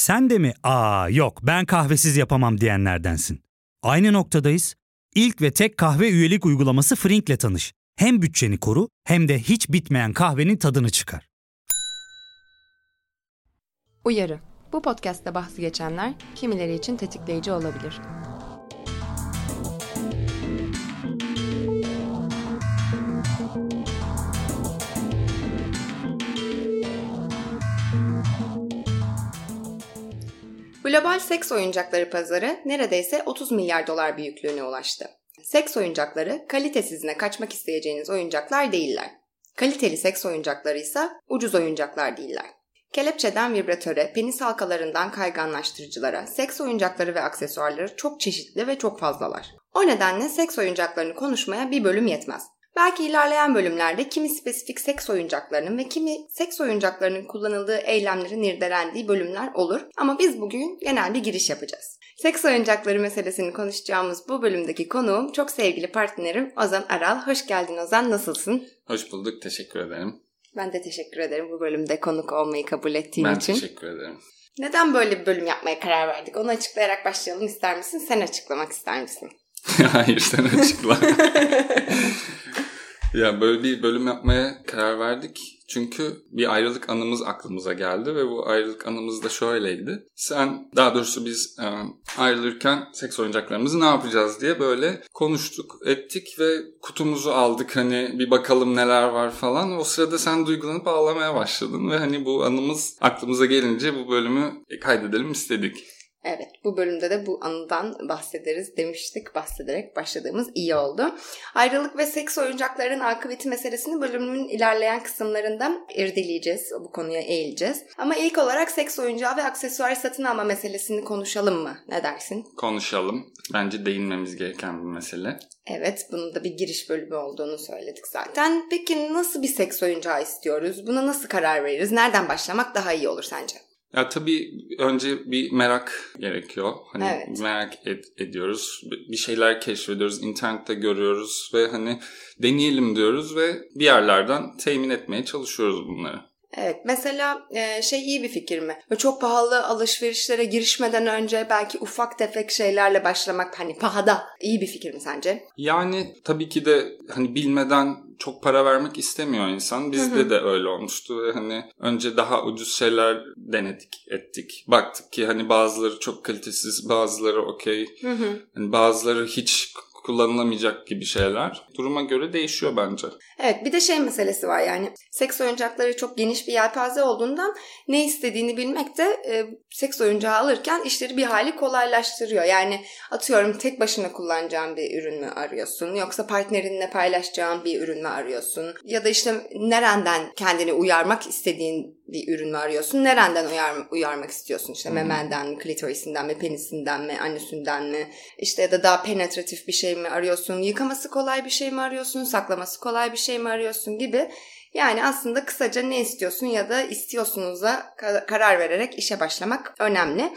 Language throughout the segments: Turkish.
Sen de mi aa yok ben kahvesiz yapamam diyenlerdensin. Aynı noktadayız. İlk ve tek kahve üyelik uygulaması Frink'le tanış. Hem bütçeni koru hem de hiç bitmeyen kahvenin tadını çıkar. Uyarı. Bu podcast'te bahsi geçenler kimileri için tetikleyici olabilir. Global seks oyuncakları pazarı neredeyse 30 milyar dolar büyüklüğüne ulaştı. Seks oyuncakları kalitesizine kaçmak isteyeceğiniz oyuncaklar değiller. Kaliteli seks oyuncakları ise ucuz oyuncaklar değiller. Kelepçeden vibratöre, penis halkalarından kayganlaştırıcılara, seks oyuncakları ve aksesuarları çok çeşitli ve çok fazlalar. O nedenle seks oyuncaklarını konuşmaya bir bölüm yetmez. Belki ilerleyen bölümlerde kimi spesifik seks oyuncaklarının ve kimi seks oyuncaklarının kullanıldığı eylemlerin irdelendiği bölümler olur ama biz bugün genel bir giriş yapacağız. Seks oyuncakları meselesini konuşacağımız bu bölümdeki konuğum çok sevgili partnerim Ozan Aral. Hoş geldin Ozan, nasılsın? Hoş bulduk, teşekkür ederim. Ben de teşekkür ederim bu bölümde konuk olmayı kabul ettiğin ben için. Ben teşekkür ederim. Neden böyle bir bölüm yapmaya karar verdik? Onu açıklayarak başlayalım ister misin? Sen açıklamak ister misin? Hayır sen açıkla. ya böyle bir bölüm yapmaya karar verdik. Çünkü bir ayrılık anımız aklımıza geldi ve bu ayrılık anımız da şöyleydi. Sen daha doğrusu biz e, ayrılırken seks oyuncaklarımızı ne yapacağız diye böyle konuştuk, ettik ve kutumuzu aldık hani bir bakalım neler var falan. O sırada sen duygulanıp ağlamaya başladın ve hani bu anımız aklımıza gelince bu bölümü kaydedelim istedik. Evet bu bölümde de bu anıdan bahsederiz demiştik. Bahsederek başladığımız iyi oldu. Ayrılık ve seks oyuncaklarının akıbeti meselesini bölümün ilerleyen kısımlarında irdeleyeceğiz. Bu konuya eğileceğiz. Ama ilk olarak seks oyuncağı ve aksesuar satın alma meselesini konuşalım mı? Ne dersin? Konuşalım. Bence değinmemiz gereken bir mesele. Evet, bunun da bir giriş bölümü olduğunu söyledik zaten. Peki nasıl bir seks oyuncağı istiyoruz? Buna nasıl karar veririz? Nereden başlamak daha iyi olur sence? Ya tabii önce bir merak gerekiyor. Hani evet. merak ed- ediyoruz. Bir şeyler keşfediyoruz, internette görüyoruz ve hani deneyelim diyoruz ve bir yerlerden temin etmeye çalışıyoruz bunları. Evet mesela şey iyi bir fikir mi? Çok pahalı alışverişlere girişmeden önce belki ufak tefek şeylerle başlamak hani pahada iyi bir fikir mi sence? Yani tabii ki de hani bilmeden çok para vermek istemiyor insan. Bizde hı hı. de öyle olmuştu hani önce daha ucuz şeyler denedik, ettik. Baktık ki hani bazıları çok kalitesiz, bazıları okey. Hani bazıları hiç kullanılamayacak gibi şeyler. Duruma göre değişiyor bence. Evet bir de şey meselesi var yani seks oyuncakları çok geniş bir yelpaze olduğundan ne istediğini bilmek de e, seks oyuncağı alırken işleri bir hali kolaylaştırıyor. Yani atıyorum tek başına kullanacağın bir ürün mü arıyorsun yoksa partnerinle paylaşacağın bir ürün mü arıyorsun ya da işte nereden kendini uyarmak istediğin bir ürün mü arıyorsun? Nereden uyar, uyarmak istiyorsun? İşte hmm. memenden mi, klitorisinden mi, penisinden mi, anüsünden mi? İşte ya da daha penetratif bir şey mi arıyorsun? Yıkaması kolay bir şey mi arıyorsun? Saklaması kolay bir şey mi arıyorsun gibi. Yani aslında kısaca ne istiyorsun ya da istiyorsunuza karar vererek işe başlamak önemli.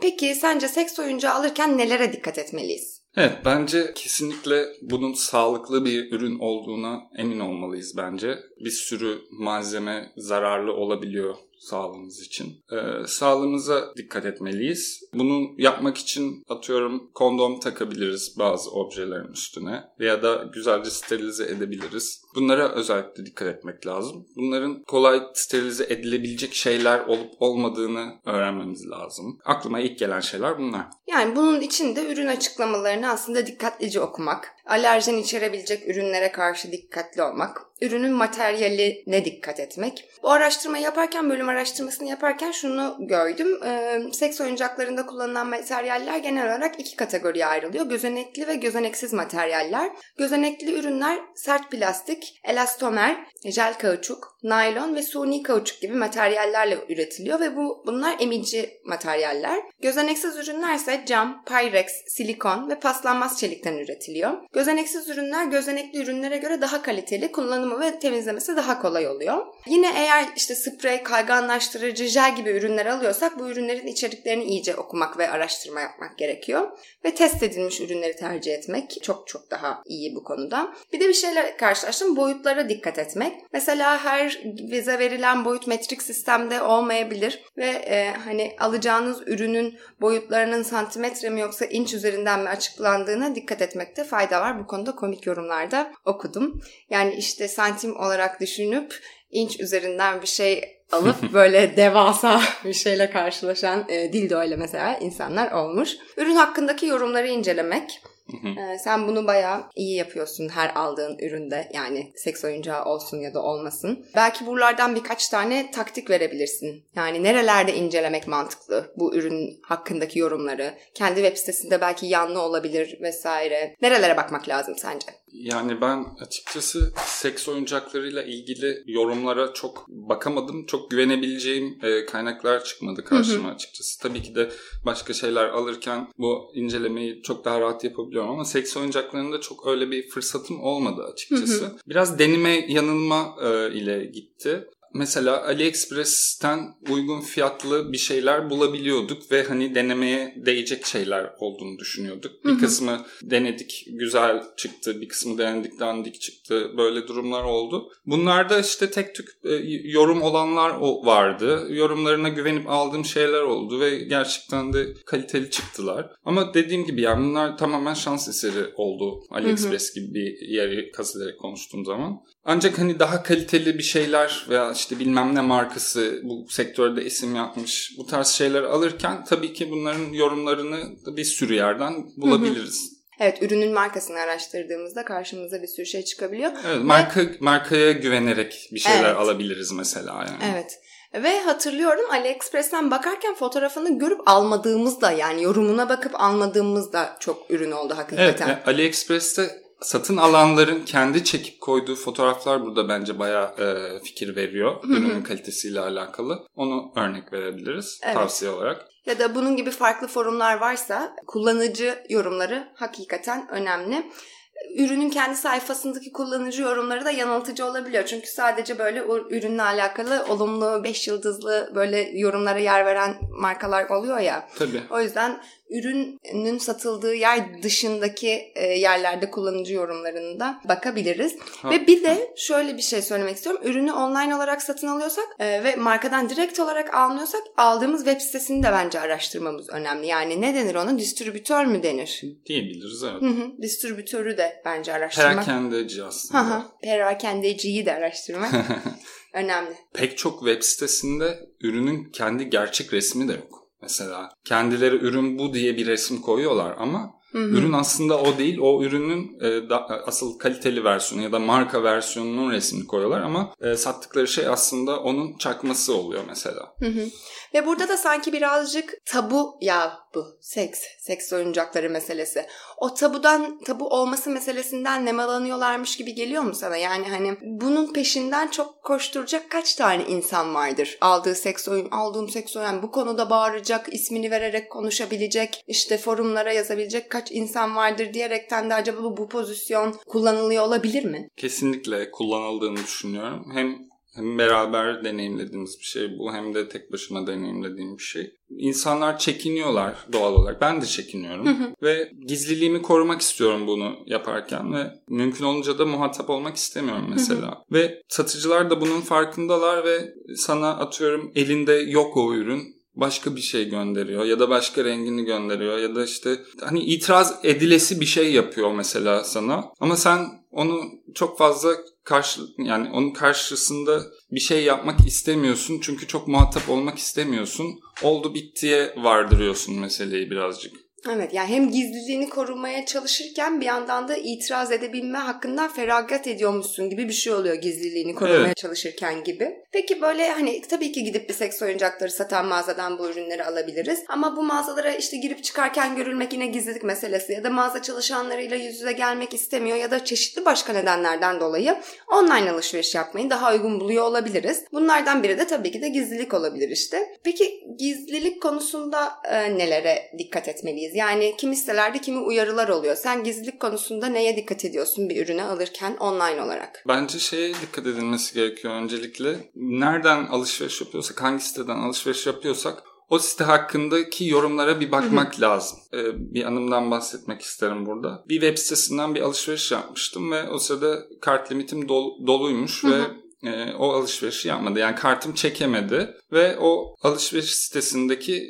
Peki sence seks oyuncağı alırken nelere dikkat etmeliyiz? Evet bence kesinlikle bunun sağlıklı bir ürün olduğuna emin olmalıyız bence. Bir sürü malzeme zararlı olabiliyor sağlığımız için. Ee, sağlığımıza dikkat etmeliyiz. Bunu yapmak için atıyorum kondom takabiliriz bazı objelerin üstüne veya da güzelce sterilize edebiliriz. Bunlara özellikle dikkat etmek lazım. Bunların kolay sterilize edilebilecek şeyler olup olmadığını öğrenmemiz lazım. Aklıma ilk gelen şeyler bunlar. Yani bunun için de ürün açıklamalarını aslında dikkatlice okumak, alerjen içerebilecek ürünlere karşı dikkatli olmak, ürünün materyaline dikkat etmek. Bu araştırma yaparken, bölüm araştırmasını yaparken şunu gördüm. E, seks oyuncaklarında kullanılan materyaller genel olarak iki kategoriye ayrılıyor. Gözenekli ve gözeneksiz materyaller. Gözenekli ürünler sert plastik, elastomer, jel kauçuk, naylon ve suni kauçuk gibi materyallerle üretiliyor ve bu bunlar emici materyaller. Gözeneksiz ürünler ise cam, pyrex, silikon ve paslanmaz çelikten üretiliyor. Gözeneksiz ürünler gözenekli ürünlere göre daha kaliteli, kullanımı ve temizlemesi daha kolay oluyor. Yine eğer işte sprey, kayganlaştırıcı, jel gibi ürünler alıyorsak bu ürünlerin içeriklerini iyice okumak ve araştırma yapmak gerekiyor. Ve test edilmiş ürünleri tercih etmek çok çok daha iyi bu konuda. Bir de bir şeyle karşılaştım. Boyutlara dikkat etmek. Mesela her vize verilen boyut metrik sistemde olmayabilir ve e, hani alacağınız ürünün boyutlarının santimetre mi yoksa inç üzerinden mi açıklandığına dikkat etmekte fayda var. Bu konuda komik yorumlarda okudum. Yani işte santim olarak düşünüp inç üzerinden bir şey alıp böyle devasa bir şeyle karşılaşan e, dildo ile mesela insanlar olmuş. Ürün hakkındaki yorumları incelemek. Ee, sen bunu bayağı iyi yapıyorsun her aldığın üründe yani seks oyuncağı olsun ya da olmasın. Belki buralardan birkaç tane taktik verebilirsin. Yani nerelerde incelemek mantıklı bu ürün hakkındaki yorumları. Kendi web sitesinde belki yanlı olabilir vesaire. Nerelere bakmak lazım sence? Yani ben açıkçası seks oyuncaklarıyla ilgili yorumlara çok bakamadım. Çok güvenebileceğim e, kaynaklar çıkmadı karşıma açıkçası. Tabii ki de başka şeyler alırken bu incelemeyi çok daha rahat yapabiliyorum ama seks oyuncaklarında çok öyle bir fırsatım olmadı açıkçası. Biraz deneme yanılma e, ile gitti mesela AliExpress'ten uygun fiyatlı bir şeyler bulabiliyorduk ve hani denemeye değecek şeyler olduğunu düşünüyorduk. Bir kısmı denedik, güzel çıktı. Bir kısmı denedik, dandik çıktı. Böyle durumlar oldu. Bunlarda işte tek tük e, yorum olanlar vardı. Yorumlarına güvenip aldığım şeyler oldu ve gerçekten de kaliteli çıktılar. Ama dediğim gibi yani bunlar tamamen şans eseri oldu. AliExpress gibi bir yeri kazılarak konuştuğum zaman. Ancak hani daha kaliteli bir şeyler veya işte bilmem ne markası bu sektörde isim yapmış bu tarz şeyler alırken tabii ki bunların yorumlarını bir sürü yerden bulabiliriz. Evet ürünün markasını araştırdığımızda karşımıza bir sürü şey çıkabiliyor. Evet marka Ve... markaya güvenerek bir şeyler evet. alabiliriz mesela yani. Evet. Ve hatırlıyorum AliExpress'ten bakarken fotoğrafını görüp almadığımız da yani yorumuna bakıp almadığımız da çok ürün oldu hakikaten. Evet AliExpress'te satın alanların kendi çekip koyduğu fotoğraflar burada bence bayağı e, fikir veriyor. Ürünün kalitesiyle alakalı. Onu örnek verebiliriz evet. tavsiye olarak. Ya da bunun gibi farklı forumlar varsa kullanıcı yorumları hakikaten önemli ürünün kendi sayfasındaki kullanıcı yorumları da yanıltıcı olabiliyor. Çünkü sadece böyle ürünle alakalı olumlu, beş yıldızlı böyle yorumlara yer veren markalar oluyor ya. Tabii. O yüzden ürünün satıldığı yer dışındaki e, yerlerde kullanıcı yorumlarını da bakabiliriz. Ha. Ve bir de şöyle bir şey söylemek istiyorum. Ürünü online olarak satın alıyorsak e, ve markadan direkt olarak almıyorsak aldığımız web sitesini de bence araştırmamız önemli. Yani ne denir ona? Distribütör mü denir? Diyebiliriz evet. Hı hı. Distribütörü de bence araştırmak. Perakendeci aslında. Hı hı. Perakendeciyi de araştırmak önemli. Pek çok web sitesinde ürünün kendi gerçek resmi de yok. Mesela. Kendileri ürün bu diye bir resim koyuyorlar ama Hı hı. Ürün aslında o değil. O ürünün e, da, asıl kaliteli versiyonu ya da marka versiyonunun resmini koyuyorlar ama e, sattıkları şey aslında onun çakması oluyor mesela. Hı hı. Ve burada da sanki birazcık tabu ya bu seks, seks oyuncakları meselesi. O tabudan, tabu olması meselesinden nemalanıyorlarmış gibi geliyor mu sana? Yani hani bunun peşinden çok koşturacak kaç tane insan vardır? Aldığı seks oyun, aldığım seks oyun bu konuda bağıracak, ismini vererek konuşabilecek, işte forumlara yazabilecek kaç insan vardır diyerekten de acaba bu, bu pozisyon kullanılıyor olabilir mi? Kesinlikle kullanıldığını düşünüyorum. Hem hem beraber deneyimlediğimiz bir şey bu hem de tek başıma deneyimlediğim bir şey. İnsanlar çekiniyorlar doğal olarak. Ben de çekiniyorum. Hı hı. Ve gizliliğimi korumak istiyorum bunu yaparken ve mümkün olunca da muhatap olmak istemiyorum mesela. Hı hı. Ve satıcılar da bunun farkındalar ve sana atıyorum elinde yok o ürün başka bir şey gönderiyor ya da başka rengini gönderiyor ya da işte hani itiraz edilesi bir şey yapıyor mesela sana ama sen onu çok fazla karşı yani onun karşısında bir şey yapmak istemiyorsun çünkü çok muhatap olmak istemiyorsun. Oldu bittiye vardırıyorsun meseleyi birazcık. Evet yani hem gizliliğini korumaya çalışırken bir yandan da itiraz edebilme hakkından feragat ediyormuşsun gibi bir şey oluyor gizliliğini korumaya evet. çalışırken gibi. Peki böyle hani tabii ki gidip bir seks oyuncakları satan mağazadan bu ürünleri alabiliriz. Ama bu mağazalara işte girip çıkarken görülmek yine gizlilik meselesi ya da mağaza çalışanlarıyla yüz yüze gelmek istemiyor ya da çeşitli başka nedenlerden dolayı online alışveriş yapmayı daha uygun buluyor olabiliriz. Bunlardan biri de tabii ki de gizlilik olabilir işte. Peki gizlilik konusunda e, nelere dikkat etmeliyiz? Miyiz? Yani kimi sitelerde kimi uyarılar oluyor. Sen gizlilik konusunda neye dikkat ediyorsun bir ürünü alırken online olarak? Bence şeye dikkat edilmesi gerekiyor öncelikle. Nereden alışveriş yapıyorsak, hangi siteden alışveriş yapıyorsak o site hakkındaki yorumlara bir bakmak lazım. Ee, bir anımdan bahsetmek isterim burada. Bir web sitesinden bir alışveriş yapmıştım ve o sırada kart limitim dol- doluymuş ve e, o alışverişi yapmadı. Yani kartım çekemedi ve o alışveriş sitesindeki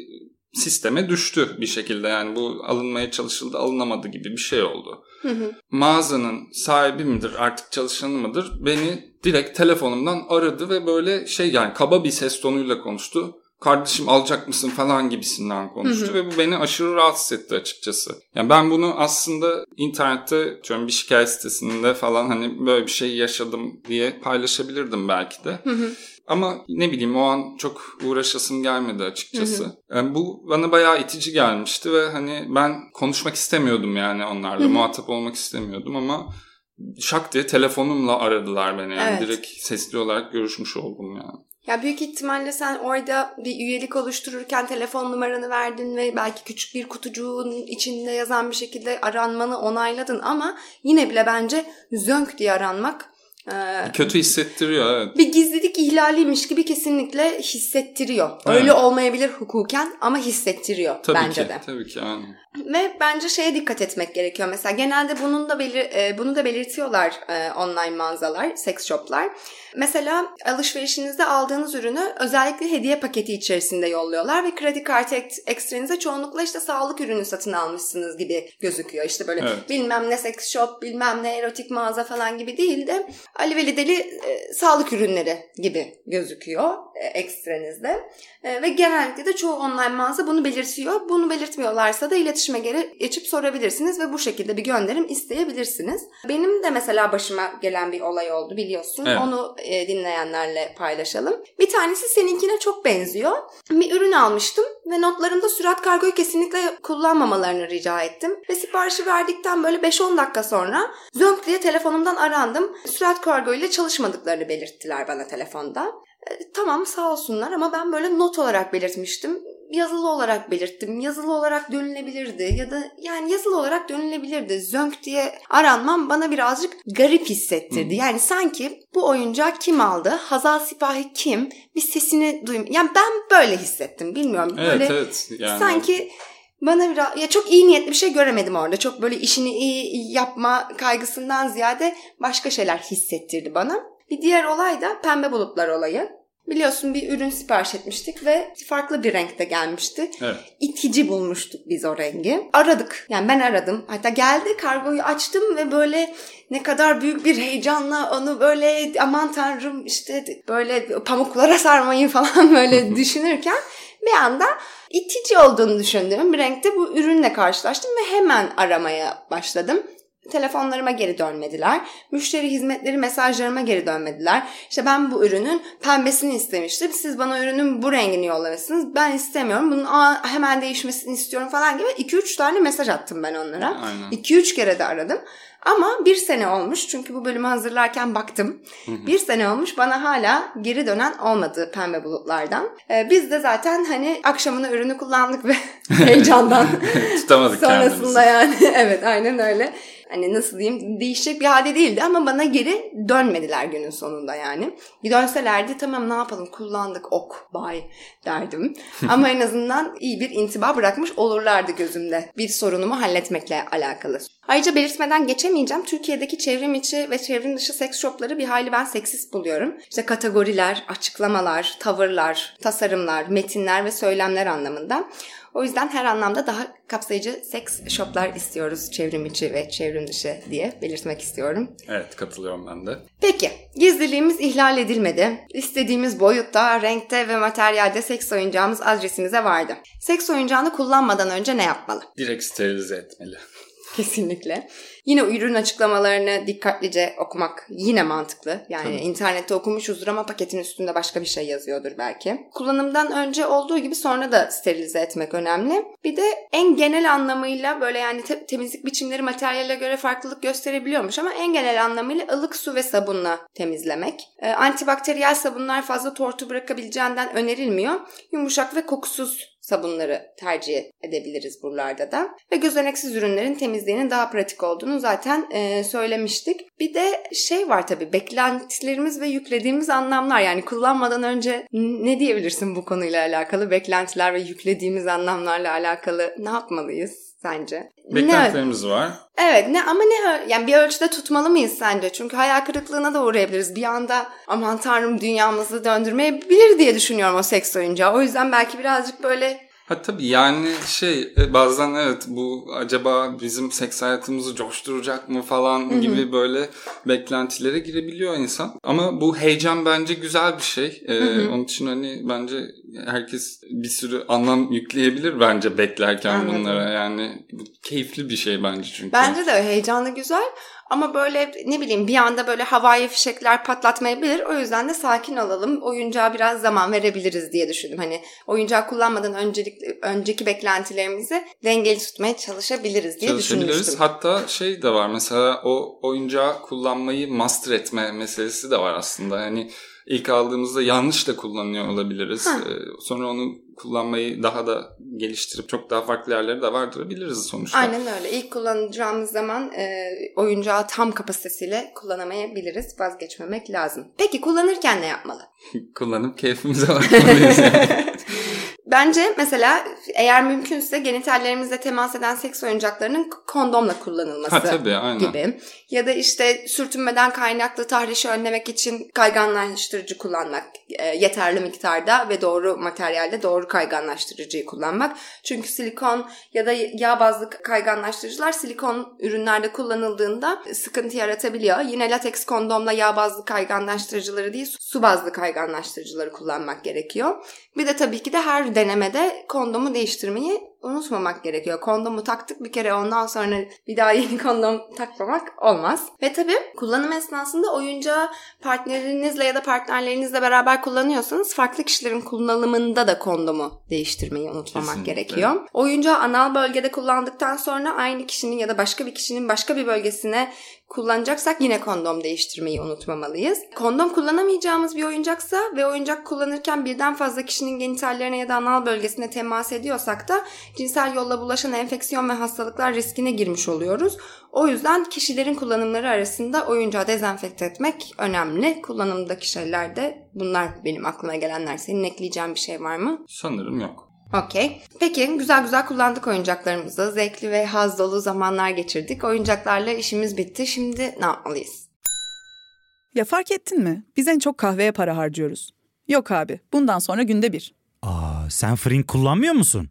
sisteme düştü bir şekilde. Yani bu alınmaya çalışıldı alınamadı gibi bir şey oldu. Mağazanın sahibi midir artık çalışanı mıdır beni direkt telefonumdan aradı ve böyle şey yani kaba bir ses tonuyla konuştu kardeşim alacak mısın falan gibisinden konuştu hı hı. ve bu beni aşırı rahatsız etti açıkçası. Yani ben bunu aslında internette diyorum bir şikayet sitesinde falan hani böyle bir şey yaşadım diye paylaşabilirdim belki de. Hı hı. Ama ne bileyim o an çok uğraşasım gelmedi açıkçası. Hı hı. Yani bu bana bayağı itici gelmişti ve hani ben konuşmak istemiyordum yani onlarla. Hı hı. Muhatap olmak istemiyordum ama şak diye telefonumla aradılar beni. Yani evet. direkt sesli olarak görüşmüş oldum yani. Ya büyük ihtimalle sen orada bir üyelik oluştururken telefon numaranı verdin ve belki küçük bir kutucuğun içinde yazan bir şekilde aranmanı onayladın ama yine bile bence zönk diye aranmak ee, Kötü hissettiriyor evet. Bir gizlilik ihlaliymiş gibi kesinlikle hissettiriyor. Evet. Öyle olmayabilir hukuken ama hissettiriyor tabii bence ki, de. Tabii ki yani. Ve bence şeye dikkat etmek gerekiyor. Mesela genelde bunun da belir e, bunu da belirtiyorlar e, online mağazalar, seks shoplar. Mesela alışverişinizde aldığınız ürünü özellikle hediye paketi içerisinde yolluyorlar ve kredi kartı ekstrenize çoğunlukla işte sağlık ürünü satın almışsınız gibi gözüküyor. İşte böyle evet. bilmem ne seks shop, bilmem ne erotik mağaza falan gibi değil de Ali Veli'deli e, sağlık ürünleri gibi gözüküyor e, ekstrenizde. E, ve genellikle de çoğu online mağaza bunu belirtiyor. Bunu belirtmiyorlarsa da iletişime geri geçip sorabilirsiniz ve bu şekilde bir gönderim isteyebilirsiniz. Benim de mesela başıma gelen bir olay oldu biliyorsun. Evet. Onu e, dinleyenlerle paylaşalım. Bir tanesi seninkine çok benziyor. Bir ürün almıştım ve notlarımda sürat kargoyu kesinlikle kullanmamalarını rica ettim. Ve siparişi verdikten böyle 5-10 dakika sonra zönk diye telefonumdan arandım. Sürat kargo ile çalışmadıklarını belirttiler bana telefonda. E, tamam sağ olsunlar ama ben böyle not olarak belirtmiştim yazılı olarak belirttim. Yazılı olarak dönülebilirdi ya da yani yazılı olarak dönülebilirdi. Zönk diye aranmam bana birazcık garip hissettirdi. Hmm. Yani sanki bu oyuncak kim aldı? Hazal Sipahi kim? Bir sesini duyum. Yani ben böyle hissettim. Bilmiyorum. Evet böyle evet. Yani... Sanki bana biraz ya çok iyi niyetli bir şey göremedim orada. Çok böyle işini iyi yapma kaygısından ziyade başka şeyler hissettirdi bana. Bir diğer olay da pembe bulutlar olayı. Biliyorsun bir ürün sipariş etmiştik ve farklı bir renkte gelmişti. Evet. İtici bulmuştuk biz o rengi. Aradık. Yani ben aradım. Hatta geldi kargoyu açtım ve böyle ne kadar büyük bir heyecanla onu böyle aman tanrım işte böyle pamuklara sarmayı falan böyle düşünürken bir anda itici olduğunu düşündüğüm bir renkte bu ürünle karşılaştım ve hemen aramaya başladım. Telefonlarıma geri dönmediler. Müşteri hizmetleri mesajlarıma geri dönmediler. İşte ben bu ürünün pembesini istemiştim. Siz bana ürünün bu rengini yollamışsınız. Ben istemiyorum. Bunun hemen değişmesini istiyorum falan gibi 2-3 tane mesaj attım ben onlara. 2-3 kere de aradım. Ama bir sene olmuş çünkü bu bölümü hazırlarken baktım. bir sene olmuş bana hala geri dönen olmadı pembe bulutlardan. Ee, biz de zaten hani akşamına ürünü kullandık ve heyecandan tutamadık Sonrasında kendimizi. yani evet aynen öyle hani nasıl diyeyim değişecek bir halde değildi ama bana geri dönmediler günün sonunda yani. Dönselerdi tamam ne yapalım kullandık ok bay derdim. ama en azından iyi bir intiba bırakmış olurlardı gözümde bir sorunumu halletmekle alakalı. Ayrıca belirtmeden geçemeyeceğim. Türkiye'deki çevrim içi ve çevrim dışı seks shopları bir hayli ben seksist buluyorum. İşte kategoriler, açıklamalar, tavırlar, tasarımlar, metinler ve söylemler anlamında. O yüzden her anlamda daha kapsayıcı seks shoplar istiyoruz çevrim içi ve çevrim dışı diye belirtmek istiyorum. Evet katılıyorum ben de. Peki gizliliğimiz ihlal edilmedi. İstediğimiz boyutta, renkte ve materyalde seks oyuncağımız adresimize vardı. Seks oyuncağını kullanmadan önce ne yapmalı? Direkt sterilize etmeli. Kesinlikle. Yine ürün açıklamalarını dikkatlice okumak yine mantıklı. Yani Tabii. internette okumuşuzdur ama paketin üstünde başka bir şey yazıyordur belki. Kullanımdan önce olduğu gibi sonra da sterilize etmek önemli. Bir de en genel anlamıyla böyle yani te- temizlik biçimleri materyale göre farklılık gösterebiliyormuş ama en genel anlamıyla ılık su ve sabunla temizlemek. Ee, antibakteriyel sabunlar fazla tortu bırakabileceğinden önerilmiyor. Yumuşak ve kokusuz sabunları tercih edebiliriz buralarda da. Ve gözeneksiz ürünlerin temizliğinin daha pratik olduğunu zaten e, söylemiştik. Bir de şey var tabii beklentilerimiz ve yüklediğimiz anlamlar yani kullanmadan önce ne diyebilirsin bu konuyla alakalı beklentiler ve yüklediğimiz anlamlarla alakalı ne yapmalıyız? Sence? Beklentilerimiz ne? var. Evet ne ama ne yani bir ölçüde tutmalı mıyız sence? Çünkü hayal kırıklığına da uğrayabiliriz. Bir anda aman tanrım dünyamızı döndürmeyebilir diye düşünüyorum o seks oyuncağı. O yüzden belki birazcık böyle Ha tabii yani şey e, bazen evet bu acaba bizim seks hayatımızı coşturacak mı falan Hı-hı. gibi böyle beklentilere girebiliyor insan. Ama bu heyecan bence güzel bir şey. Ee, onun için hani bence herkes bir sürü anlam yükleyebilir bence beklerken Anladım. bunlara. Yani bu keyifli bir şey bence çünkü. Bence de heyecanlı güzel. Ama böyle ne bileyim bir anda böyle havai fişekler patlatmayabilir. O yüzden de sakin olalım. Oyuncağa biraz zaman verebiliriz diye düşündüm. Hani oyuncağı kullanmadan öncelik, önceki beklentilerimizi dengeli tutmaya çalışabiliriz diye düşünmüştüm. Hatta şey de var mesela o oyuncağı kullanmayı master etme meselesi de var aslında. Yani ilk aldığımızda yanlış da kullanıyor olabiliriz. Ha. Ee, sonra onu kullanmayı daha da geliştirip çok daha farklı yerlere de vardırabiliriz sonuçta. Aynen öyle. İlk kullanacağımız zaman e, oyuncağı tam kapasitesiyle kullanamayabiliriz. Vazgeçmemek lazım. Peki kullanırken ne yapmalı? Kullanıp keyfimize bakmalıyız. Yani. Bence mesela eğer mümkünse genitallerimizle temas eden seks oyuncaklarının kondomla kullanılması ha, tabii, aynen. gibi. Ya da işte sürtünmeden kaynaklı tahrişi önlemek için kayganlaştırıcı kullanmak e, yeterli miktarda ve doğru materyalde doğru kayganlaştırıcıyı kullanmak. Çünkü silikon ya da yağ bazlı kayganlaştırıcılar silikon ürünlerde kullanıldığında sıkıntı yaratabiliyor. Yine lateks kondomla yağ bazlı kayganlaştırıcıları değil su bazlı kayganlaştırıcıları kullanmak gerekiyor. Bir de tabii ki de her denemede kondomu değiştirmeyi unutmamak gerekiyor. Kondomu taktık bir kere ondan sonra bir daha yeni kondom takmamak olmaz. Ve tabii kullanım esnasında oyuncağı partnerinizle ya da partnerlerinizle beraber kullanıyorsanız farklı kişilerin kullanımında da kondomu değiştirmeyi unutmamak Kesinlikle. gerekiyor. Oyuncağı anal bölgede kullandıktan sonra aynı kişinin ya da başka bir kişinin başka bir bölgesine kullanacaksak yine kondom değiştirmeyi unutmamalıyız. Kondom kullanamayacağımız bir oyuncaksa ve oyuncak kullanırken birden fazla kişinin genitallerine ya da anal bölgesine temas ediyorsak da cinsel yolla bulaşan enfeksiyon ve hastalıklar riskine girmiş oluyoruz. O yüzden kişilerin kullanımları arasında oyuncağı dezenfekte etmek önemli. Kullanımdaki şeylerde bunlar benim aklıma gelenler. Senin ekleyeceğin bir şey var mı? Sanırım yok. Okey. Peki güzel güzel kullandık oyuncaklarımızı. Zevkli ve haz dolu zamanlar geçirdik. Oyuncaklarla işimiz bitti. Şimdi ne yapmalıyız? Ya fark ettin mi? Biz en çok kahveye para harcıyoruz. Yok abi bundan sonra günde bir. Aa sen Frink kullanmıyor musun?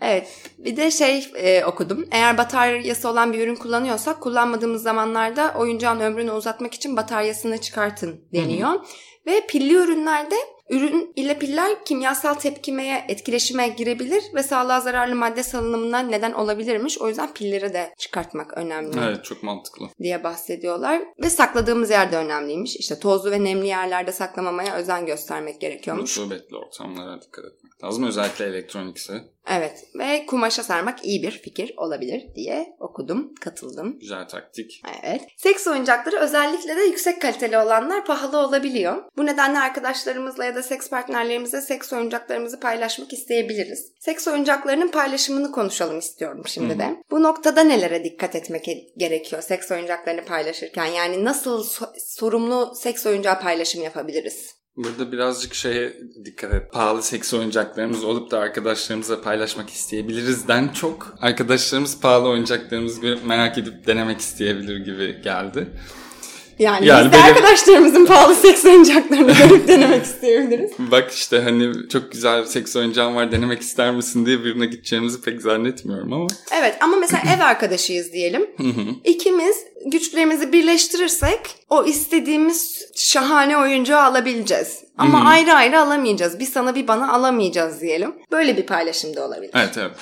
evet bir de şey e, okudum. Eğer bataryası olan bir ürün kullanıyorsak kullanmadığımız zamanlarda oyuncağın ömrünü uzatmak için bataryasını çıkartın deniyor. Hı-hı. Ve pilli ürünlerde Ürün ile piller kimyasal tepkimeye, etkileşime girebilir ve sağlığa zararlı madde salınımına neden olabilirmiş. O yüzden pilleri de çıkartmak önemli. Evet çok mantıklı. Diye bahsediyorlar. Ve sakladığımız yerde önemliymiş. İşte tozlu ve nemli yerlerde saklamamaya özen göstermek gerekiyormuş. Rutubetli ortamlara dikkat etmek lazım. Özellikle elektronikse. Evet ve kumaşa sarmak iyi bir fikir olabilir diye okudum, katıldım. Güzel taktik. Evet. Seks oyuncakları özellikle de yüksek kaliteli olanlar pahalı olabiliyor. Bu nedenle arkadaşlarımızla ya da seks partnerlerimizle seks oyuncaklarımızı paylaşmak isteyebiliriz. Seks oyuncaklarının paylaşımını konuşalım istiyorum şimdi de. Hı-hı. Bu noktada nelere dikkat etmek gerekiyor seks oyuncaklarını paylaşırken? Yani nasıl so- sorumlu seks oyuncağı paylaşım yapabiliriz? Burada birazcık şeye dikkat et. Pahalı seks oyuncaklarımız olup da arkadaşlarımızla paylaşmak isteyebilirizden çok arkadaşlarımız pahalı oyuncaklarımızı merak edip denemek isteyebilir gibi geldi. Yani, yani biz de benim... arkadaşlarımızın pahalı seks oyuncaklarını görüp denemek isteyebiliriz. Bak işte hani çok güzel seks oyuncağım var denemek ister misin diye birine gideceğimizi pek zannetmiyorum ama. Evet ama mesela ev arkadaşıyız diyelim. İkimiz güçlerimizi birleştirirsek o istediğimiz şahane oyuncağı alabileceğiz. Ama Hı-hı. ayrı ayrı alamayacağız. Bir sana bir bana alamayacağız diyelim. Böyle bir paylaşım da olabilir. Evet evet.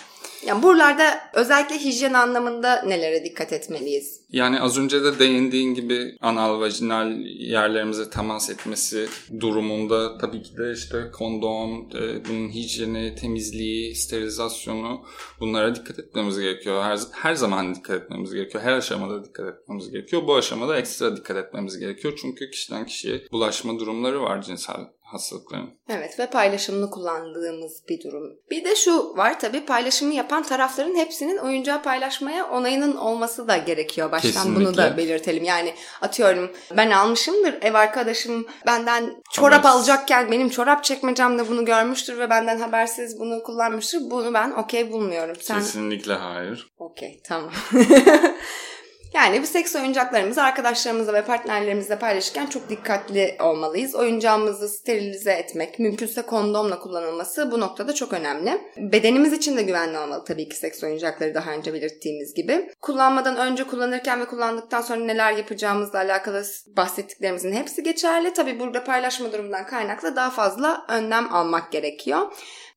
Yani buralarda özellikle hijyen anlamında nelere dikkat etmeliyiz? Yani az önce de değindiğin gibi anal vajinal yerlerimize temas etmesi durumunda tabii ki de işte kondom, e, bunun hijyeni, temizliği, sterilizasyonu bunlara dikkat etmemiz gerekiyor. Her, her zaman dikkat etmemiz gerekiyor. Her aşamada dikkat etmemiz gerekiyor. Bu aşamada ekstra dikkat etmemiz gerekiyor. Çünkü kişiden kişiye bulaşma durumları var cinsel hastalıkların. Evet ve paylaşımını kullandığımız bir durum. Bir de şu var tabii paylaşımı yapan tarafların hepsinin oyuncağı paylaşmaya onayının olması da gerekiyor. Baştan Kesinlikle. bunu da belirtelim. Yani atıyorum ben almışımdır ev arkadaşım benden çorap Habersiz. alacakken benim çorap çekmecemde bunu görmüştür ve benden habersiz bunu kullanmıştır. Bunu ben okey bulmuyorum. Sen Kesinlikle hayır. Okey tamam. yani biz seks oyuncaklarımızı arkadaşlarımızla ve partnerlerimizle paylaşırken çok dikkatli olmalıyız. Oyuncağımızı sterilize etmek, mümkünse kondomla kullanılması bu noktada çok önemli. Bedenimiz için de güvenli olmalı tabii ki seks oyuncakları daha önce belirttiğimiz gibi. Kullanmadan önce kullanırken ve kullandıktan sonra neler yapacağımızla alakalı bahsettiklerimizin hepsi geçerli. Tabii burada paylaşma durumundan kaynaklı daha fazla önlem almak gerekiyor.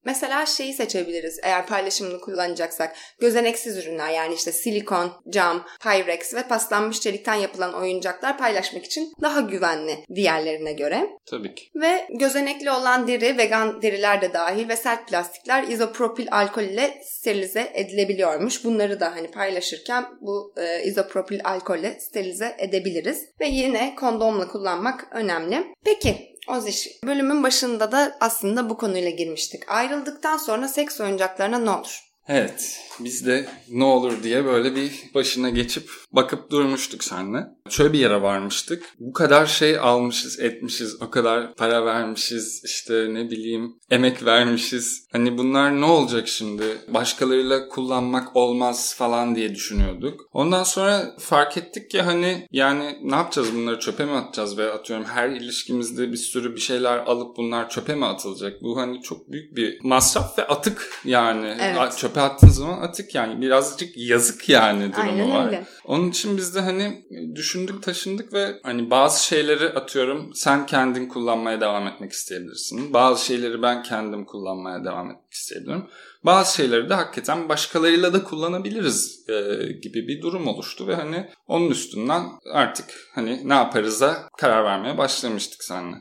Mesela şeyi seçebiliriz eğer paylaşımını kullanacaksak. Gözeneksiz ürünler yani işte silikon, cam, pyrex ve paslanmış çelikten yapılan oyuncaklar paylaşmak için daha güvenli diğerlerine göre. Tabii ki. Ve gözenekli olan deri, vegan deriler de dahil ve sert plastikler izopropil alkol ile sterilize edilebiliyormuş. Bunları da hani paylaşırken bu e, izopropil alkolle sterilize edebiliriz. Ve yine kondomla kullanmak önemli. Peki Oziş, bölümün başında da aslında bu konuyla girmiştik. Ayrıldıktan sonra seks oyuncaklarına ne olur? Evet, biz de ne olur diye böyle bir başına geçip bakıp durmuştuk seninle. Şöyle bir yere varmıştık. Bu kadar şey almışız, etmişiz, o kadar para vermişiz, işte ne bileyim emek vermişiz. Hani bunlar ne olacak şimdi? Başkalarıyla kullanmak olmaz falan diye düşünüyorduk. Ondan sonra fark ettik ki hani yani ne yapacağız bunları çöpe mi atacağız ve atıyorum her ilişkimizde bir sürü bir şeyler alıp bunlar çöpe mi atılacak? Bu hani çok büyük bir masraf ve atık yani. Evet. Çöpe attığın zaman atık yani birazcık yazık yani durumu Aynen var. öyle. Onun için biz de hani düşündük taşındık ve hani bazı şeyleri atıyorum sen kendin kullanmaya devam etmek isteyebilirsin. Bazı şeyleri ben kendim kullanmaya devam etmek isteyebilirim. Bazı şeyleri de hakikaten başkalarıyla da kullanabiliriz e, gibi bir durum oluştu ve hani onun üstünden artık hani ne yaparız'a karar vermeye başlamıştık seninle.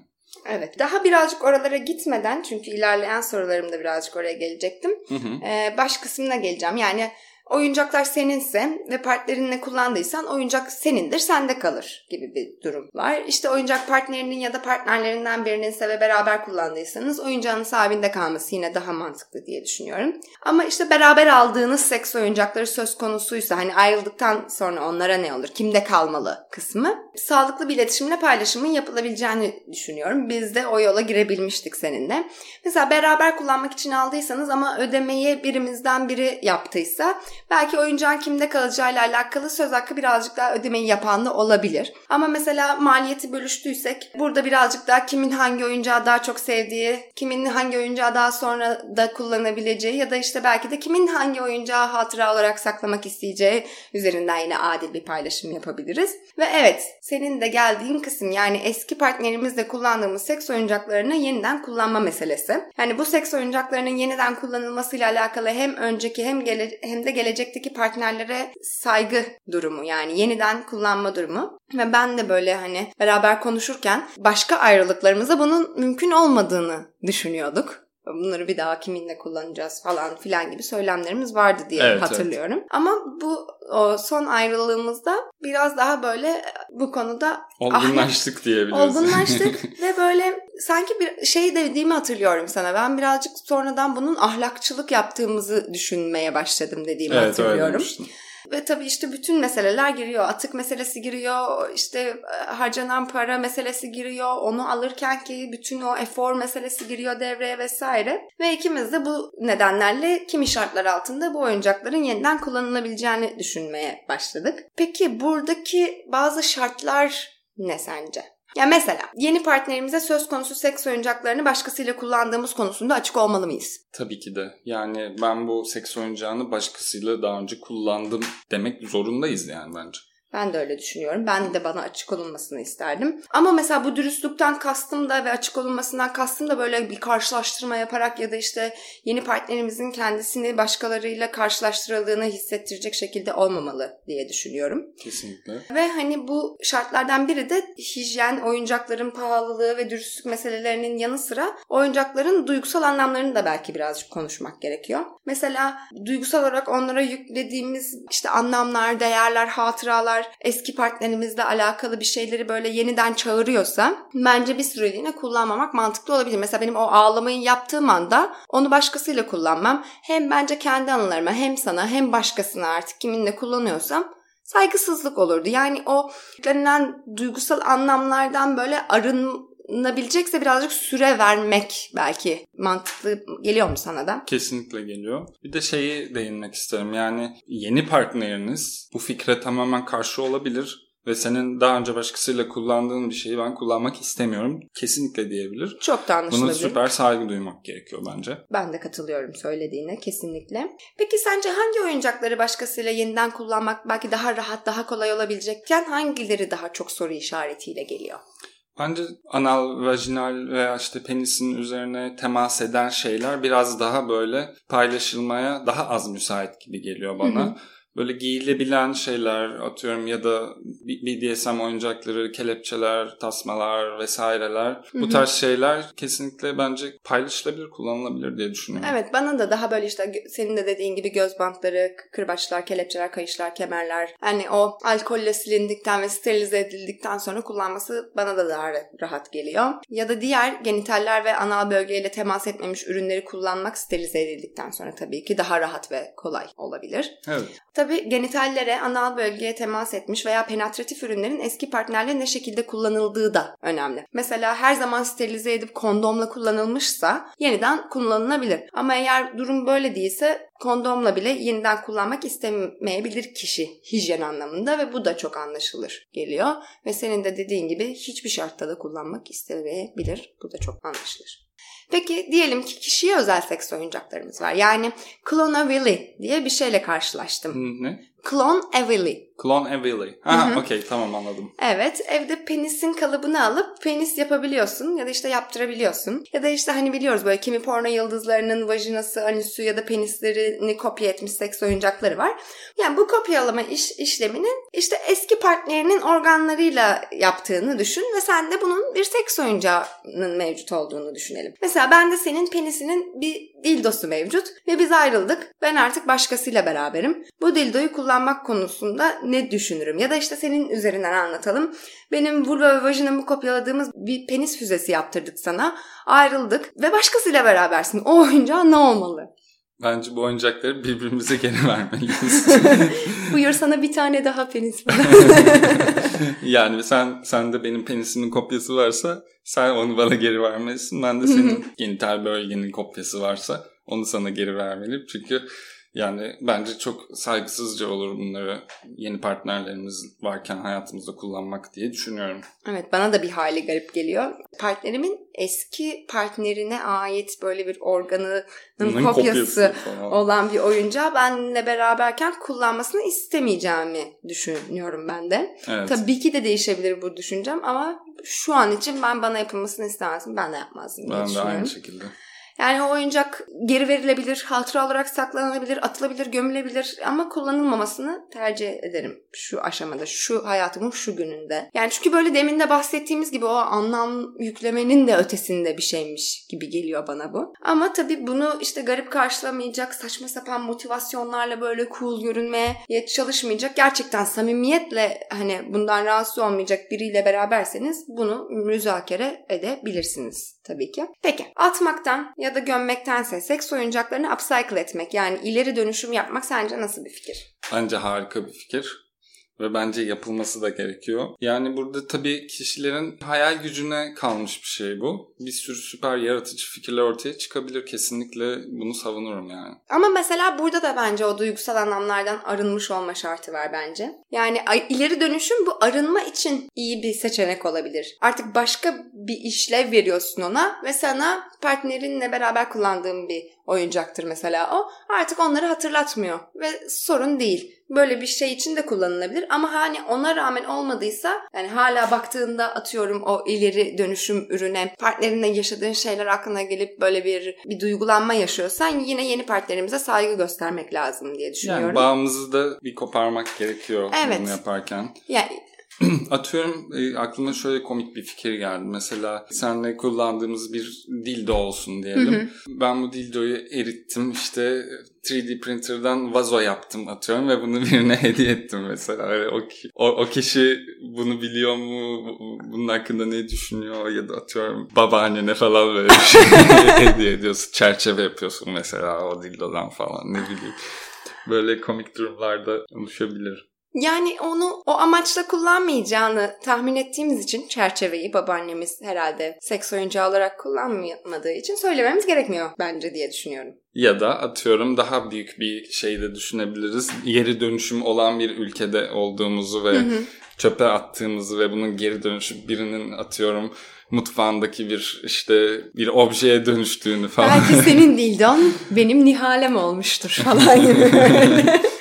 Evet. Daha birazcık oralara gitmeden çünkü ilerleyen sorularımda birazcık oraya gelecektim. Hı hı. Ee, baş kısmına geleceğim. Yani oyuncaklar seninse ve partnerinle kullandıysan oyuncak senindir, sende kalır gibi bir durum var. İşte oyuncak partnerinin ya da partnerlerinden birininse ve beraber kullandıysanız oyuncağın sahibinde kalması yine daha mantıklı diye düşünüyorum. Ama işte beraber aldığınız seks oyuncakları söz konusuysa hani ayrıldıktan sonra onlara ne olur, kimde kalmalı kısmı sağlıklı bir iletişimle paylaşımın yapılabileceğini düşünüyorum. Biz de o yola girebilmiştik seninle. Mesela beraber kullanmak için aldıysanız ama ödemeyi birimizden biri yaptıysa belki oyuncağın kimde kalacağıyla alakalı söz hakkı birazcık daha ödemeyi yapan da olabilir. Ama mesela maliyeti bölüştüysek burada birazcık daha kimin hangi oyuncağı daha çok sevdiği, kimin hangi oyuncağı daha sonra da kullanabileceği ya da işte belki de kimin hangi oyuncağı hatıra olarak saklamak isteyeceği üzerinden yine adil bir paylaşım yapabiliriz. Ve evet senin de geldiğin kısım yani eski partnerimizle kullandığımız seks oyuncaklarını yeniden kullanma meselesi. Yani bu seks oyuncaklarının yeniden kullanılmasıyla alakalı hem önceki hem gele, hem de gelecekteki partnerlere saygı durumu yani yeniden kullanma durumu. Ve ben de böyle hani beraber konuşurken başka ayrılıklarımızda bunun mümkün olmadığını düşünüyorduk. Bunları bir daha kiminle kullanacağız falan filan gibi söylemlerimiz vardı diye Evet, hatırlıyorum. Ama bu o son ayrılığımızda biraz daha böyle bu konuda Olgunlaştık diyebiliriz. Olgunlaştık ve böyle sanki bir şey dediğimi hatırlıyorum sana. Ben birazcık sonradan bunun ahlakçılık yaptığımızı düşünmeye başladım dediğimi evet hatırlıyorum. demiştin. Ve tabii işte bütün meseleler giriyor. Atık meselesi giriyor. işte e, harcanan para meselesi giriyor. Onu alırken ki bütün o efor meselesi giriyor devreye vesaire. Ve ikimiz de bu nedenlerle kimi şartlar altında bu oyuncakların yeniden kullanılabileceğini düşünmeye başladık. Peki buradaki bazı şartlar ne sence? Ya mesela yeni partnerimize söz konusu seks oyuncaklarını başkasıyla kullandığımız konusunda açık olmalı mıyız? Tabii ki de. Yani ben bu seks oyuncağını başkasıyla daha önce kullandım demek zorundayız yani bence. Ben de öyle düşünüyorum. Ben de bana açık olunmasını isterdim. Ama mesela bu dürüstlükten kastım da ve açık olunmasından kastım da böyle bir karşılaştırma yaparak ya da işte yeni partnerimizin kendisini başkalarıyla karşılaştırıldığını hissettirecek şekilde olmamalı diye düşünüyorum. Kesinlikle. Ve hani bu şartlardan biri de hijyen, oyuncakların pahalılığı ve dürüstlük meselelerinin yanı sıra oyuncakların duygusal anlamlarını da belki birazcık konuşmak gerekiyor. Mesela duygusal olarak onlara yüklediğimiz işte anlamlar, değerler, hatıralar eski partnerimizle alakalı bir şeyleri böyle yeniden çağırıyorsa bence bir süreliğine kullanmamak mantıklı olabilir. Mesela benim o ağlamayı yaptığım anda onu başkasıyla kullanmam. Hem bence kendi anılarıma hem sana hem başkasına artık kiminle kullanıyorsam saygısızlık olurdu. Yani o yüklenilen duygusal anlamlardan böyle arınabilecekse birazcık süre vermek belki mantıklı geliyor mu sana da? Kesinlikle geliyor. Bir de şeyi değinmek isterim. Yani yeni partneriniz bu fikre tamamen karşı olabilir ve senin daha önce başkasıyla kullandığın bir şeyi ben kullanmak istemiyorum. Kesinlikle diyebilir. Çok da anlaşılabilir. Buna süper saygı duymak gerekiyor bence. Ben de katılıyorum söylediğine kesinlikle. Peki sence hangi oyuncakları başkasıyla yeniden kullanmak belki daha rahat, daha kolay olabilecekken hangileri daha çok soru işaretiyle geliyor? Bence anal, vajinal veya işte penisin üzerine temas eden şeyler biraz daha böyle paylaşılmaya daha az müsait gibi geliyor bana. Hı hı böyle giyilebilen şeyler atıyorum ya da BDSM oyuncakları, kelepçeler, tasmalar vesaireler. Hı-hı. Bu tarz şeyler kesinlikle bence paylaşılabilir, kullanılabilir diye düşünüyorum. Evet bana da daha böyle işte senin de dediğin gibi göz bantları, kırbaçlar, kelepçeler, kayışlar, kemerler. Hani o alkolle silindikten ve sterilize edildikten sonra kullanması bana da daha rahat geliyor. Ya da diğer genitaller ve anal bölgeyle temas etmemiş ürünleri kullanmak sterilize edildikten sonra tabii ki daha rahat ve kolay olabilir. Evet. Tabi genitallere, anal bölgeye temas etmiş veya penetratif ürünlerin eski partnerle ne şekilde kullanıldığı da önemli. Mesela her zaman sterilize edip kondomla kullanılmışsa yeniden kullanılabilir. Ama eğer durum böyle değilse kondomla bile yeniden kullanmak istemeyebilir kişi hijyen anlamında ve bu da çok anlaşılır geliyor. Ve senin de dediğin gibi hiçbir şartta da kullanmak istemeyebilir. Bu da çok anlaşılır. Peki diyelim ki kişiye özel seks oyuncaklarımız var. Yani Clonavili diye bir şeyle karşılaştım. Ne? Clone Avili. Clone Avili. Ha okey tamam anladım. Evet evde penisin kalıbını alıp penis yapabiliyorsun ya da işte yaptırabiliyorsun. Ya da işte hani biliyoruz böyle kimi porno yıldızlarının vajinası, anüsü ya da penislerini kopya etmiş seks oyuncakları var. Yani bu kopyalama iş, işleminin işte eski partnerinin organlarıyla yaptığını düşün ve sen de bunun bir seks oyuncağının mevcut olduğunu düşünelim. Mesela ben de senin penisinin bir dildosu mevcut ve biz ayrıldık. Ben artık başkasıyla beraberim. Bu dildoyu kullanmak konusunda ne düşünürüm? Ya da işte senin üzerinden anlatalım. Benim vulva ve vajinamı kopyaladığımız bir penis füzesi yaptırdık sana. Ayrıldık ve başkasıyla berabersin. O oyuncağı ne olmalı? Bence bu oyuncakları birbirimize geri vermeliyiz. Buyur sana bir tane daha penis yani sen sen de benim penisimin kopyası varsa sen onu bana geri vermelisin. Ben de senin genital bölgenin kopyası varsa onu sana geri vermeliyim. Çünkü yani bence çok saygısızca olur bunları yeni partnerlerimiz varken hayatımızda kullanmak diye düşünüyorum. Evet bana da bir hali garip geliyor. Partnerimin eski partnerine ait böyle bir organının kopyası, kopyası olan bir oyuncağı benle beraberken kullanmasını istemeyeceğimi düşünüyorum ben de. Evet. Tabii ki de değişebilir bu düşüncem ama şu an için ben bana yapılmasını istemezdim. Ben de yapmazdım. Ben de aynı şekilde. Yani o oyuncak geri verilebilir, hatıra olarak saklanabilir, atılabilir, gömülebilir ama kullanılmamasını tercih ederim şu aşamada, şu hayatımın şu gününde. Yani çünkü böyle demin de bahsettiğimiz gibi o anlam yüklemenin de ötesinde bir şeymiş gibi geliyor bana bu. Ama tabii bunu işte garip karşılamayacak, saçma sapan motivasyonlarla böyle cool görünmeye çalışmayacak, gerçekten samimiyetle hani bundan rahatsız olmayacak biriyle beraberseniz bunu müzakere edebilirsiniz tabii ki. Peki atmaktan ya da gömmektense seks oyuncaklarını upcycle etmek yani ileri dönüşüm yapmak sence nasıl bir fikir? Bence harika bir fikir ve bence yapılması da gerekiyor. Yani burada tabii kişilerin hayal gücüne kalmış bir şey bu. Bir sürü süper yaratıcı fikirler ortaya çıkabilir. Kesinlikle bunu savunurum yani. Ama mesela burada da bence o duygusal anlamlardan arınmış olma şartı var bence. Yani ileri dönüşüm bu arınma için iyi bir seçenek olabilir. Artık başka bir işlev veriyorsun ona ve sana partnerinle beraber kullandığın bir oyuncaktır mesela o. Artık onları hatırlatmıyor ve sorun değil. Böyle bir şey için de kullanılabilir ama hani ona rağmen olmadıysa yani hala baktığında atıyorum o ileri dönüşüm ürüne partnerinle yaşadığın şeyler aklına gelip böyle bir bir duygulanma yaşıyorsan yine yeni partnerimize saygı göstermek lazım diye düşünüyorum. Yani bağımızı da bir koparmak gerekiyor Evet. bunu yaparken. Yani Atıyorum e, aklıma şöyle komik bir fikir geldi. Mesela senle kullandığımız bir dildo olsun diyelim. Ben bu dildoyu erittim işte 3D printer'dan vazo yaptım atıyorum ve bunu birine hediye ettim mesela. Öyle O, o, o kişi bunu biliyor mu? Bu- Bunun hakkında ne düşünüyor? Ya da atıyorum babaannene falan böyle bir şey hediye ediyorsun. Çerçeve yapıyorsun mesela o dildodan falan ne bileyim. Böyle komik durumlarda oluşabilir. Yani onu o amaçla kullanmayacağını tahmin ettiğimiz için çerçeveyi babaannemiz herhalde seks oyuncağı olarak kullanmadığı için söylememiz gerekmiyor bence diye düşünüyorum. Ya da atıyorum daha büyük bir şey de düşünebiliriz. Geri dönüşüm olan bir ülkede olduğumuzu ve çöpe attığımızı ve bunun geri dönüşüp birinin atıyorum mutfağındaki bir işte bir objeye dönüştüğünü falan. Belki senin dildon benim nihalem olmuştur falan gibi.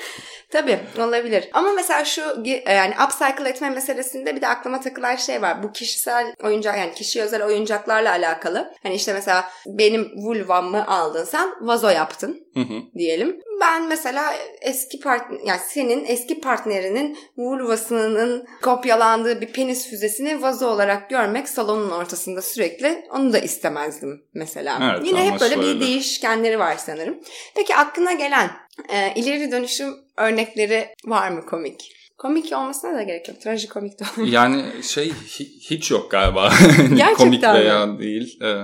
Tabii olabilir. Ama mesela şu ge- yani upcycle etme meselesinde bir de aklıma takılan şey var. Bu kişisel oyuncak yani kişiye özel oyuncaklarla alakalı. Hani işte mesela benim vulvamı aldın sen vazo yaptın Hı hı. diyelim. Ben mesela eski part yani senin eski partnerinin vulvasının kopyalandığı bir penis füzesini vazo olarak görmek salonun ortasında sürekli onu da istemezdim mesela. Evet, Yine hep böyle bir anlaşılabilir. değişkenleri var sanırım. Peki aklına gelen e, ileri dönüşüm örnekleri var mı komik? Komik olmasına da gerek yok. Trajikomik de olabilir. Yani şey hi- hiç yok galiba. Gerçekten Komik mi? veya değil. Ee,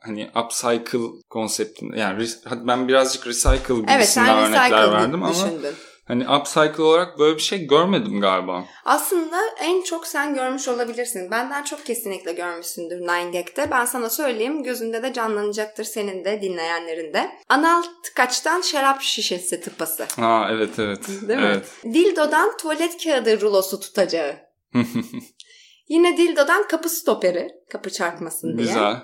hani upcycle konseptinde yani ben birazcık recycle gibisinden Evet örnekler recycle verdim ama düşündün. Hani upcycle olarak böyle bir şey görmedim galiba. Aslında en çok sen görmüş olabilirsin. Benden çok kesinlikle görmüşsündür Nine Gag'de. Ben sana söyleyeyim gözünde de canlanacaktır senin de dinleyenlerin de. Anal tıkaçtan şarap şişesi tıpası. Ha evet evet. Değil mi? evet. Dildo'dan tuvalet kağıdı rulosu tutacağı. Yine dildodan kapı stoperi. Kapı çarpmasın diye. Güzel.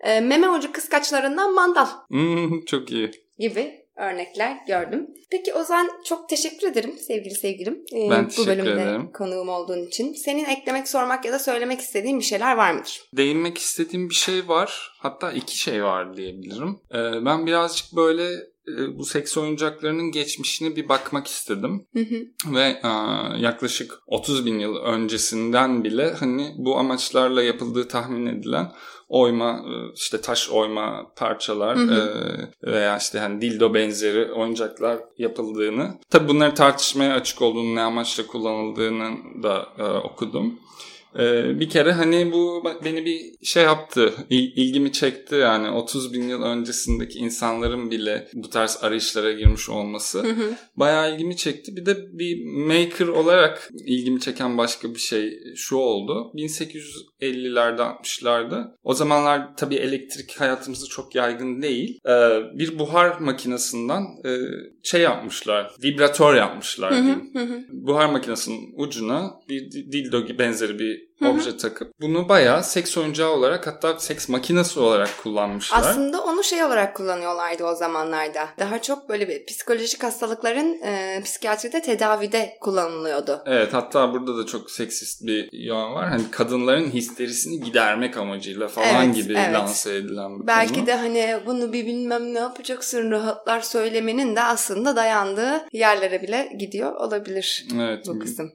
Ee, meme ucu kıskaçlarından mandal Hmm, çok iyi. gibi örnekler gördüm. Peki Ozan çok teşekkür ederim sevgili sevgilim. Ee, Ben bu bölümde ederim. konuğum olduğun için. Senin eklemek, sormak ya da söylemek istediğin bir şeyler var mıdır? Değinmek istediğim bir şey var. Hatta iki şey var diyebilirim. Ee, ben birazcık böyle e, bu seks oyuncaklarının geçmişine bir bakmak istedim. Hı hı. Ve e, yaklaşık 30 bin yıl öncesinden bile hani bu amaçlarla yapıldığı tahmin edilen oyma e, işte taş oyma parçalar Hı e, veya işte hani dildo benzeri oyuncaklar yapıldığını tabi bunları tartışmaya açık olduğunu ne amaçla kullanıldığını da e, okudum. E, bir kere hani bu bak beni bir şey yaptı il- ilgimi çekti yani 30 bin yıl öncesindeki insanların bile bu tarz arayışlara girmiş olması Hı hı. bayağı ilgimi çekti. Bir de bir maker olarak ilgimi çeken başka bir şey şu oldu. 1850'lerde 60'larda o zamanlar tabii elektrik hayatımızda çok yaygın değil. Ee, bir buhar makinesinden e, şey yapmışlar. Vibratör yapmışlar. Hı hı, hı. Buhar makinesinin ucuna bir di- dildo benzeri bir Hı hı. obje takıp bunu bayağı seks oyuncağı olarak hatta seks makinesi olarak kullanmışlar. Aslında onu şey olarak kullanıyorlardı o zamanlarda. Daha çok böyle bir psikolojik hastalıkların e, psikiyatride tedavide kullanılıyordu. Evet hatta burada da çok seksist bir yön var. Hani kadınların histerisini gidermek amacıyla falan Evet, gibi evet. lanse edilen bir Belki konu. de hani bunu bir bilmem ne yapacaksın rahatlar söylemenin de aslında dayandığı yerlere bile gidiyor olabilir Evet. bu kısım.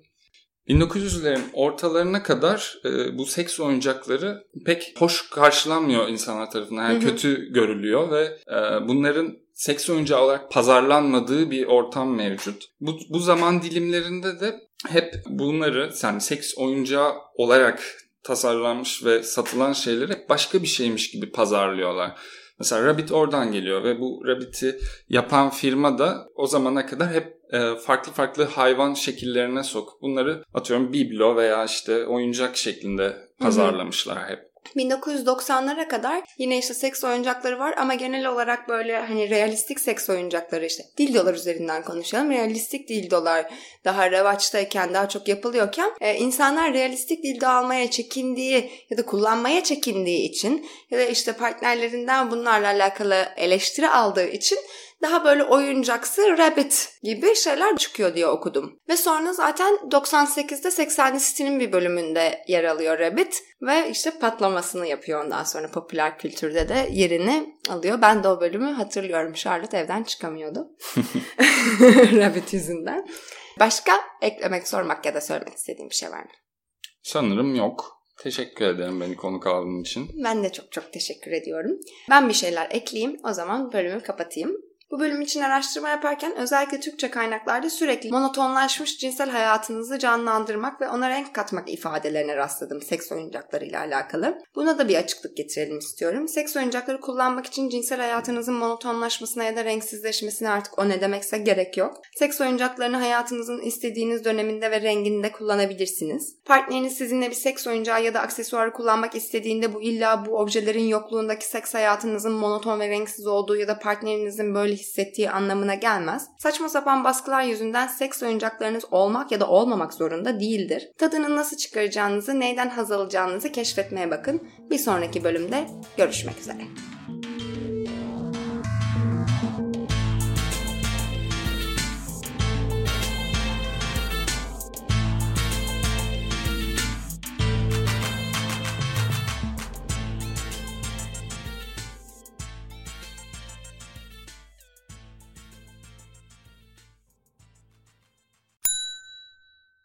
1900'lerin ortalarına kadar e, bu seks oyuncakları pek hoş karşılanmıyor insanlar tarafından. Yani Hı hı. kötü görülüyor ve e, bunların seks oyuncağı olarak pazarlanmadığı bir ortam mevcut. Bu, bu zaman dilimlerinde de hep bunları yani seks oyuncağı olarak tasarlanmış ve satılan şeyleri hep başka bir şeymiş gibi pazarlıyorlar. Mesela Rabbit oradan geliyor ve bu Rabbit'i yapan firma da o zamana kadar hep farklı farklı hayvan şekillerine sok. Bunları atıyorum biblo veya işte oyuncak şeklinde pazarlamışlar hep. 1990'lara kadar yine işte seks oyuncakları var ama genel olarak böyle hani realistik seks oyuncakları işte dildolar üzerinden konuşalım. Realistik dildolar daha revaçtayken daha çok yapılıyorken e, insanlar realistik dildo almaya çekindiği ya da kullanmaya çekindiği için ya da işte partnerlerinden bunlarla alakalı eleştiri aldığı için daha böyle oyuncaksı Rabbit gibi şeyler çıkıyor diye okudum. Ve sonra zaten 98'de 80'li City'nin bir bölümünde yer alıyor Rabbit ve işte patlamasını yapıyor ondan sonra popüler kültürde de yerini alıyor. Ben de o bölümü hatırlıyorum. Charlotte evden çıkamıyordu. Rabbit yüzünden. Başka eklemek, sormak ya da söylemek istediğim bir şey var mı? Sanırım yok. Teşekkür ederim beni konuk aldığın için. Ben de çok çok teşekkür ediyorum. Ben bir şeyler ekleyeyim. O zaman bölümü kapatayım. Bu bölüm için araştırma yaparken özellikle Türkçe kaynaklarda sürekli monotonlaşmış cinsel hayatınızı canlandırmak ve ona renk katmak ifadelerine rastladım seks oyuncaklarıyla alakalı. Buna da bir açıklık getirelim istiyorum. Seks oyuncakları kullanmak için cinsel hayatınızın monotonlaşmasına ya da renksizleşmesine artık o ne demekse gerek yok. Seks oyuncaklarını hayatınızın istediğiniz döneminde ve renginde kullanabilirsiniz. Partneriniz sizinle bir seks oyuncağı ya da aksesuarı kullanmak istediğinde bu illa bu objelerin yokluğundaki seks hayatınızın monoton ve renksiz olduğu ya da partnerinizin böyle hissettiği anlamına gelmez. Saçma sapan baskılar yüzünden seks oyuncaklarınız olmak ya da olmamak zorunda değildir. Tadını nasıl çıkaracağınızı, neyden haz alacağınızı keşfetmeye bakın. Bir sonraki bölümde görüşmek üzere.